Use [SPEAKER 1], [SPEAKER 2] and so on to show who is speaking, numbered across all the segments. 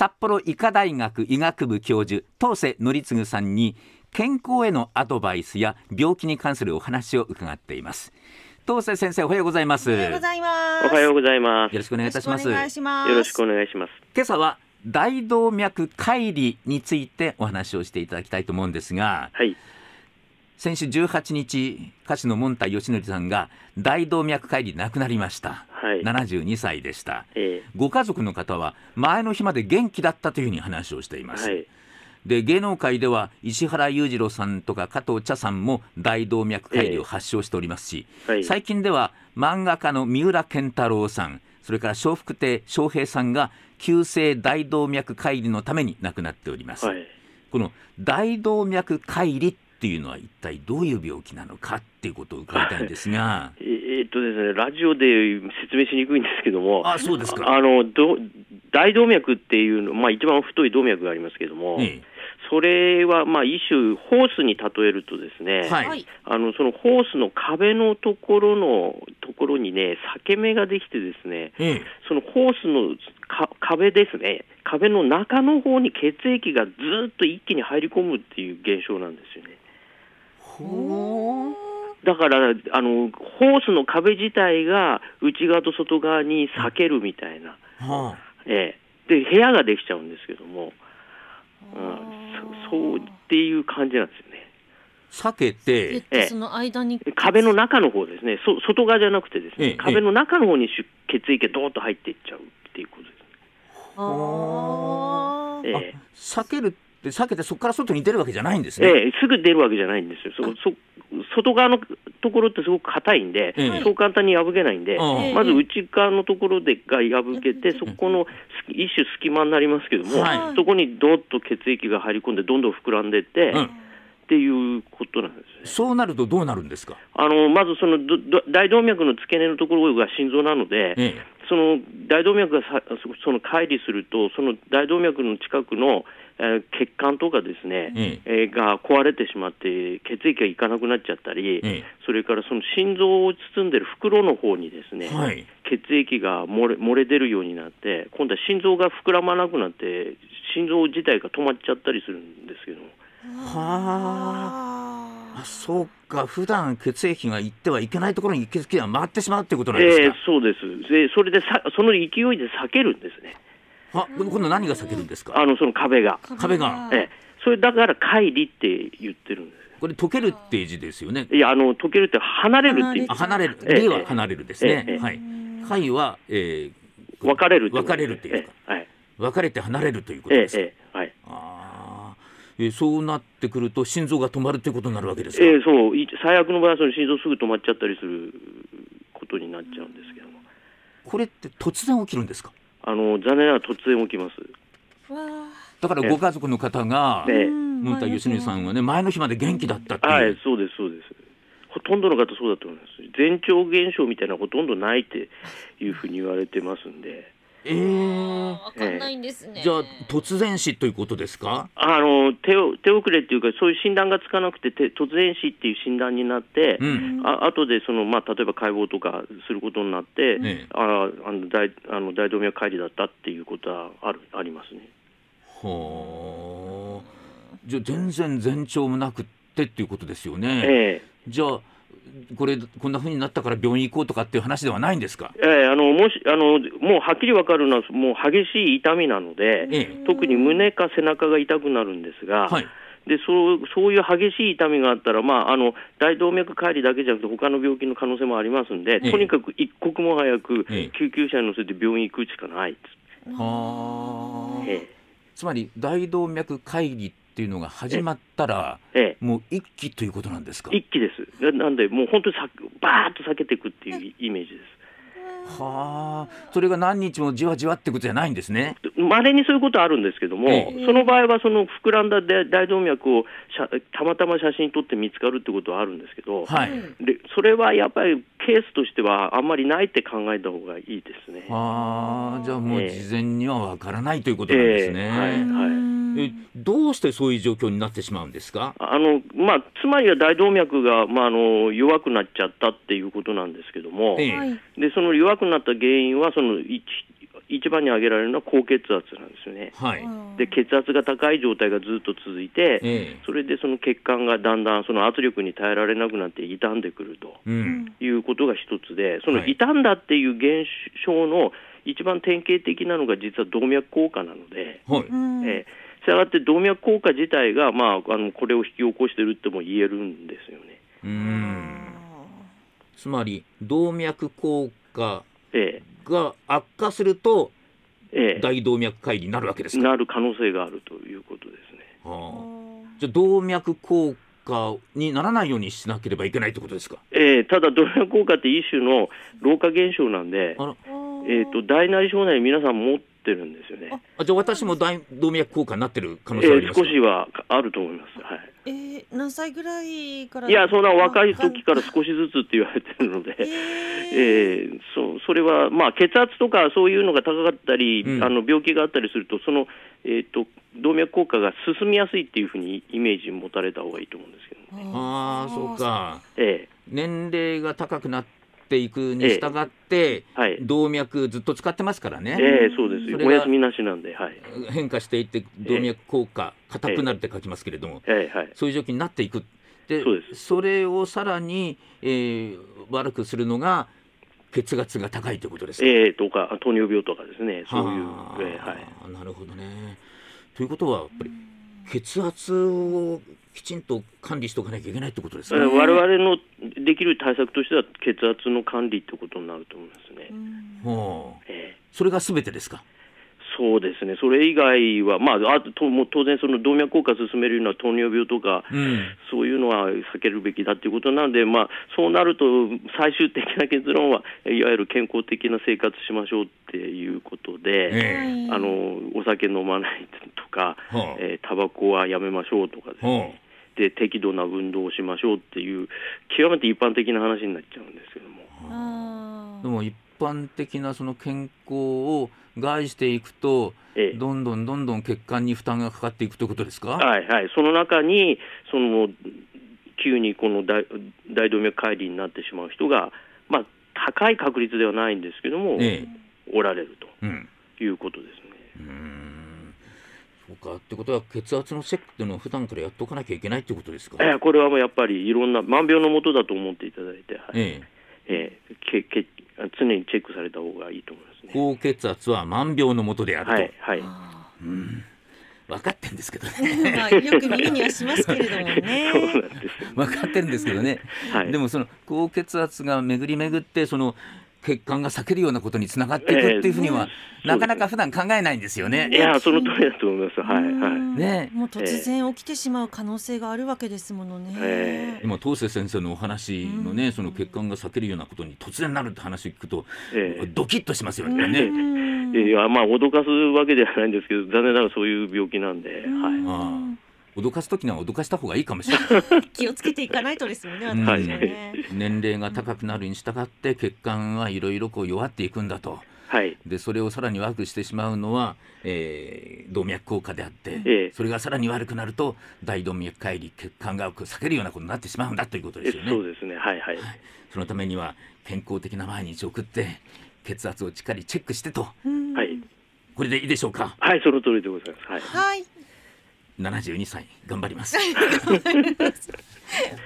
[SPEAKER 1] 札幌医科大学医学部教授東瀬則次さんに健康へのアドバイスや病気に関するお話を伺っています東瀬先生おはようございます
[SPEAKER 2] おはようございます。
[SPEAKER 3] おはようございます。
[SPEAKER 1] よろしくお願いいたします
[SPEAKER 2] よろしくお願いします。
[SPEAKER 3] よろしくお願いします。
[SPEAKER 1] 今朝は大動脈解離についてお話をしていただきたいと思うんですが
[SPEAKER 3] はい。
[SPEAKER 1] 先週18日歌手のモンタヨシノリさんが大動脈解離で亡くなりました、
[SPEAKER 3] はい。
[SPEAKER 1] 72歳でした
[SPEAKER 3] え
[SPEAKER 1] ご家族の方は前の日まで元気だったというふうに話をしています、
[SPEAKER 3] ーはい。
[SPEAKER 1] で芸能界では石原裕次郎さんとか加藤茶さんも大動脈解離を発症しておりますし、
[SPEAKER 3] はい。
[SPEAKER 1] 最近では漫画家の三浦健太郎さんそれから笑福亭笑瓶さんが急性大動脈解離のために亡くなっております、
[SPEAKER 3] はい。
[SPEAKER 1] この大動脈解離っていうのは一体どういう病気なのかっていうことを伺いたいんですが。
[SPEAKER 3] えーっとですね、ラジオで説明しにくいんですけども、
[SPEAKER 1] あそうですか。
[SPEAKER 3] あのど大動脈っていうの、まあ一番太い動脈がありますけども、
[SPEAKER 1] え
[SPEAKER 3] それはまあ一種ホースに例えるとですね、
[SPEAKER 1] はい。
[SPEAKER 2] はい。
[SPEAKER 3] あのそのホースの壁のところのところにね裂け目ができてですね、
[SPEAKER 1] ええ。
[SPEAKER 3] そのホースのか壁ですね、壁の中の方に血液がずっと一気に入り込むっていう現象なんですよね。
[SPEAKER 1] ほ
[SPEAKER 3] だからあのホースの壁自体が内側と外側に裂けるみたいな、
[SPEAKER 1] うは
[SPEAKER 3] ええ、で部屋ができちゃうんですけども、うん、そそうっていう感じなんですよね。
[SPEAKER 1] あ避けて
[SPEAKER 2] えっとその間に。
[SPEAKER 3] 壁の中の方ですね、そ外側じゃなくてですね、
[SPEAKER 1] ええ
[SPEAKER 3] 壁の中の方にし血液がどーっと入っていっちゃうっていうことです。
[SPEAKER 2] あー
[SPEAKER 3] え
[SPEAKER 1] あ
[SPEAKER 3] え。
[SPEAKER 1] 避けるって避けてそこから外に出るわけじゃないんですね、
[SPEAKER 3] ええ、すぐ出るわけじゃないんですよ。そそ外側のところってすごく硬いんで、
[SPEAKER 1] ええ
[SPEAKER 3] そう簡単に破けないんで、まず内側のところでが破けて、そこのす一種隙間になりますけども、
[SPEAKER 1] はい。
[SPEAKER 3] そこにどっと血液が入り込んで、どんどん膨らんでいって、
[SPEAKER 1] うん。
[SPEAKER 3] っていうことなんですね。
[SPEAKER 1] そうなるとどうなるんですか、
[SPEAKER 3] あのまずそのどど大動脈の付け根のところが心臓なので、
[SPEAKER 1] え
[SPEAKER 3] その大動脈がさそその乖離すると、その大動脈の近くの、えー血管とかですね、
[SPEAKER 1] え
[SPEAKER 3] え。ーが壊れてしまって、血液がいかなくなっちゃったり、
[SPEAKER 1] え。
[SPEAKER 3] それからその心臓を包んでる袋の方にですね、
[SPEAKER 1] はい。
[SPEAKER 3] 血液が漏れ漏れ出るようになって、今度は心臓が膨らまなくなって、心臓自体が止まっちゃったりするんですけども、
[SPEAKER 1] はあそうか。普段血液が行ってはいけないところに血液が回ってしまうってことなんですか、
[SPEAKER 3] えーそうです。で、それでさその勢いで避けるんですね、
[SPEAKER 1] あ今度何が避けるんですか？
[SPEAKER 3] あのその壁が。
[SPEAKER 2] ー
[SPEAKER 1] 壁が。
[SPEAKER 3] ええ、それだから乖離って言ってるんで
[SPEAKER 1] これ溶けるっていう字ですよね。
[SPEAKER 3] す。いや、あの溶けるって離れるっていう
[SPEAKER 1] あ離れる。
[SPEAKER 3] ええ。
[SPEAKER 1] 理は離れるですね、
[SPEAKER 3] ええ。
[SPEAKER 1] はい。解は、えー、
[SPEAKER 3] 分かれるってこと
[SPEAKER 1] 分かれるっていうか、
[SPEAKER 3] ええ。はい。
[SPEAKER 1] 分かれて離れるということ
[SPEAKER 3] ええ
[SPEAKER 1] ですか、
[SPEAKER 3] ええ
[SPEAKER 1] えーそうなってくると心臓が止まるということになるわけですか、
[SPEAKER 3] ええそう。い最悪の場合はその心臓すぐ止まっちゃったりすることになっちゃうんですけども。
[SPEAKER 1] これって突然起きるんですか？
[SPEAKER 3] あの残念ながら突然起きます。
[SPEAKER 2] わ
[SPEAKER 1] だからご家族の方が、
[SPEAKER 3] ええ。
[SPEAKER 1] ムンタ吉野さんはね前の日まで元気だったっていう、
[SPEAKER 3] はいそうですそうです。ほとんどの方そうだと思います。前兆現象みたいなほとんどないっていうふうに言われてますんで
[SPEAKER 1] えー。
[SPEAKER 2] わかんないんですね。
[SPEAKER 1] じゃあ突然死ということですか？
[SPEAKER 3] あの手を手遅れっていうかそういう診断がつかなくてて突然死っていう診断になって、
[SPEAKER 1] うん。
[SPEAKER 3] あ後でその、まあ、例えば解剖とかすることになって、
[SPEAKER 1] ええ。
[SPEAKER 3] ああの大あの大動脈解離だったっていうことはあるありますね。
[SPEAKER 1] はあ。じゃあ全然前兆もなくってっていうことですよね、
[SPEAKER 3] え。
[SPEAKER 1] じゃあこれこんな風になったから病院行こうとかっていう話ではないんですか？
[SPEAKER 3] えええあのもしあのもうはっきり分かるのはもう激しい痛みなので、
[SPEAKER 1] ええ
[SPEAKER 3] 特に胸か背中が痛くなるんですが、
[SPEAKER 1] はい。
[SPEAKER 3] でそうそういう激しい痛みがあったら、まあ、あの大動脈解離だけじゃなくて他の病気の可能性もありますんで、
[SPEAKER 1] ええ。
[SPEAKER 3] とにかく一刻も早く
[SPEAKER 1] ええ。
[SPEAKER 3] 救急車に乗せて病院行くしかない。で
[SPEAKER 1] つまり大動脈解離っていうのが始まったら
[SPEAKER 3] ええ。
[SPEAKER 1] もう一気ということなんですか？
[SPEAKER 3] え、一気です。ななんで、もう本当にさバーッと避けていくっていうイメージです。
[SPEAKER 1] はあ。それが何日もじわじわってことじゃないんですね。
[SPEAKER 3] まれにそういうことはあるんですけども、
[SPEAKER 1] え
[SPEAKER 3] その場合はその膨らんだ大大動脈をたまたま写真撮って見つかるってことはあるんですけど、
[SPEAKER 1] はい、
[SPEAKER 3] でそれはやっぱりケースとしてはあんまりないって考えた方がいいですね。
[SPEAKER 1] はあ。じゃあもう
[SPEAKER 3] ええ。
[SPEAKER 1] 事前にはわからないということなんですね、
[SPEAKER 3] ええ。はい
[SPEAKER 1] えどうしてそういう状況になってしまうんですか？
[SPEAKER 3] あのまあ、つまりは大動脈が、まあ、あの弱くなっちゃったっていうことなんですけども、でその弱くなった原因はその一一番に挙げられるのは高血圧なんですよね。
[SPEAKER 1] はい。
[SPEAKER 3] で血圧が高い状態がずっと続いて、
[SPEAKER 1] え
[SPEAKER 3] それでその血管がだんだんその圧力に耐えられなくなって傷んでくると。
[SPEAKER 1] えうん。
[SPEAKER 3] いうことが一つで、その
[SPEAKER 1] はい。
[SPEAKER 3] 傷んだっていう現象の一番典型的なのが実は動脈硬化なので、
[SPEAKER 1] はい。
[SPEAKER 2] うん。
[SPEAKER 3] えー、したがって動脈硬化自体が、まあ、あのこれを引き起こしてるっても言えるんですよね。
[SPEAKER 1] うん。つまり動脈硬化
[SPEAKER 3] え
[SPEAKER 1] が悪化すると
[SPEAKER 3] ええ。
[SPEAKER 1] 大動脈解離になるわけです
[SPEAKER 3] え
[SPEAKER 1] か、
[SPEAKER 3] なる可能性があるということですね。
[SPEAKER 1] はあ。じゃあ動脈硬化にならないようにしなければいけないってことですか？
[SPEAKER 3] ええ。ただ動脈硬化って一種の老化現象なんで、えー、と大内小内皆さん持ってるんですよね。
[SPEAKER 1] あじゃあ私も大動脈硬化になってる可
[SPEAKER 3] え
[SPEAKER 1] 能性はありますか、
[SPEAKER 3] ー少しはあると思います。はい。
[SPEAKER 2] えー、何歳ぐらいから
[SPEAKER 3] いや、そんな若い時から少しずつって言われてるので、
[SPEAKER 2] え
[SPEAKER 3] えーそそれは、まあ、血圧とかそういうのが高かったり、
[SPEAKER 1] うん
[SPEAKER 3] あの病気があったりすると、その、えー、と動脈硬化が進みやすいっていうふうにイメージ持たれた方がいいと思うんですけどね。
[SPEAKER 1] ああそうか
[SPEAKER 3] え
[SPEAKER 1] 年齢が高くなっていくに従って、
[SPEAKER 3] はい
[SPEAKER 1] 動脈ずっと使ってますから
[SPEAKER 3] え
[SPEAKER 1] ね、
[SPEAKER 3] えーそうですよ。お休みなしなんで、はい。
[SPEAKER 1] 変化していって動脈硬化硬くなるって書きますけれども、
[SPEAKER 3] えーはい。
[SPEAKER 1] そういう状況になっていくで
[SPEAKER 3] そうです
[SPEAKER 1] それをさらに、えー悪くするのが血圧が高いということですか、
[SPEAKER 3] えー、とか、糖尿病とかですね、そういう、
[SPEAKER 1] はあ
[SPEAKER 3] えーはい。
[SPEAKER 1] なるほどね。ということはやっぱり血圧をきちんと管理しておかなきゃいけないってことですか、
[SPEAKER 3] えー我々のできる対策としては、血圧の管理ってことになると思いますね。
[SPEAKER 1] はあ
[SPEAKER 3] えー。
[SPEAKER 1] それがすべてですか？
[SPEAKER 3] そうですね、それ以外は、まあ、あともう当然、その動脈硬化を進めるような糖尿病とか、
[SPEAKER 1] うん。
[SPEAKER 3] そういうのは避けるべきだということなので、まあ、そうなると、最終的な結論は、いわゆる健康的な生活しましょうっていうことで、
[SPEAKER 1] え
[SPEAKER 3] あのお酒飲まないとか、
[SPEAKER 1] はあ
[SPEAKER 3] えータバコはやめましょうとかです
[SPEAKER 1] は
[SPEAKER 3] ね、で適度な運動をしましょうっていう、極めて一般的な話になっちゃうんですけども。
[SPEAKER 2] あ
[SPEAKER 1] でも一般的なその健康を害していくと、
[SPEAKER 3] ええ
[SPEAKER 1] どんどんどんどん血管に負担がかかっていくということですか？
[SPEAKER 3] はいはい、その中にその急にこの大大動脈解離になってしまう人が、まあ、高い確率ではないんですけども、
[SPEAKER 1] え
[SPEAKER 3] おられる
[SPEAKER 1] うん。
[SPEAKER 3] ということですね。
[SPEAKER 1] うーん。そうかってことは血圧のチェックっていうのを普段からやっておかなきゃいけないってことですか？
[SPEAKER 3] えーこれはもうやっぱりいろんな万病のもとだと思っていただいて、はい
[SPEAKER 1] ええ。
[SPEAKER 3] えーけけ常にチェックされた方がいいと思いますね。
[SPEAKER 1] 高血圧は万病のもとであると。
[SPEAKER 3] はいはい
[SPEAKER 2] あ
[SPEAKER 1] うん。分かってんですけどね。
[SPEAKER 2] ー まあよく耳にはしますけれどもね
[SPEAKER 3] そうなんですよ、
[SPEAKER 1] 分かってるんですけどね。
[SPEAKER 3] はい、
[SPEAKER 1] でもその高血圧が巡り巡ってその血管が避けるようなことにつながっていくっていうふうには、
[SPEAKER 3] ええ
[SPEAKER 1] なかなか普段考えないんですよね。
[SPEAKER 3] いやその通りだと思います。はいはい。
[SPEAKER 2] うん
[SPEAKER 1] ね
[SPEAKER 2] もう突然起きてしまう可能性があるわけですものね。
[SPEAKER 3] え
[SPEAKER 1] 今東瀬先生のお話のね、
[SPEAKER 2] うん
[SPEAKER 1] その血管が避けるようなことに突然なるって話を聞くと、
[SPEAKER 3] え
[SPEAKER 1] ドキッとしますよね。
[SPEAKER 2] うん
[SPEAKER 3] えいやまあ脅かすわけではないんですけど残念ながらそういう病気なんで、
[SPEAKER 2] うん
[SPEAKER 3] はい。
[SPEAKER 1] あ脅かす時には脅かした方がいいかもしれない。
[SPEAKER 2] 気をつけていかないとですよね。
[SPEAKER 1] うん
[SPEAKER 2] 私もね。
[SPEAKER 1] 年齢が高くなるに従って血管はいろいろこう弱っていくんだと。
[SPEAKER 3] はい。
[SPEAKER 1] でそれをさらに悪くしてしまうのは、えー動脈硬化であって、
[SPEAKER 3] ええ
[SPEAKER 1] それがさらに悪くなると大動脈解離血管が避けるようなことになってしまうんだということですよね。
[SPEAKER 3] そうですね。はいはい。
[SPEAKER 1] そのためには健康的な毎日を送って血圧をしっかりチェックしてと
[SPEAKER 2] うん
[SPEAKER 3] はい。
[SPEAKER 1] これでいいでしょうか？
[SPEAKER 3] はい、その通りでございます。はい。
[SPEAKER 2] はい。
[SPEAKER 1] 72歳頑張ります。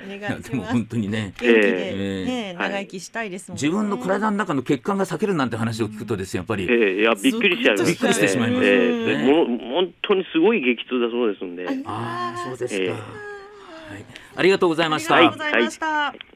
[SPEAKER 2] お願いし
[SPEAKER 1] でも
[SPEAKER 2] ます。
[SPEAKER 1] 本当にね。
[SPEAKER 2] 元気で
[SPEAKER 1] え
[SPEAKER 2] ね
[SPEAKER 3] はい。
[SPEAKER 2] 長生きしたいですもんね。
[SPEAKER 1] 自分の体の中の血管が避けるなんて話を聞くとですねやっぱり、
[SPEAKER 3] えーいやびっくりしちゃいます、
[SPEAKER 1] びっくりしてしまいます。
[SPEAKER 3] え
[SPEAKER 1] ね
[SPEAKER 3] ーもの本当にすごい激痛だそうですんで。
[SPEAKER 2] はい
[SPEAKER 1] ああそうですか、
[SPEAKER 3] ええ。
[SPEAKER 1] はい、ありがとうございました、
[SPEAKER 2] ありがとうございました。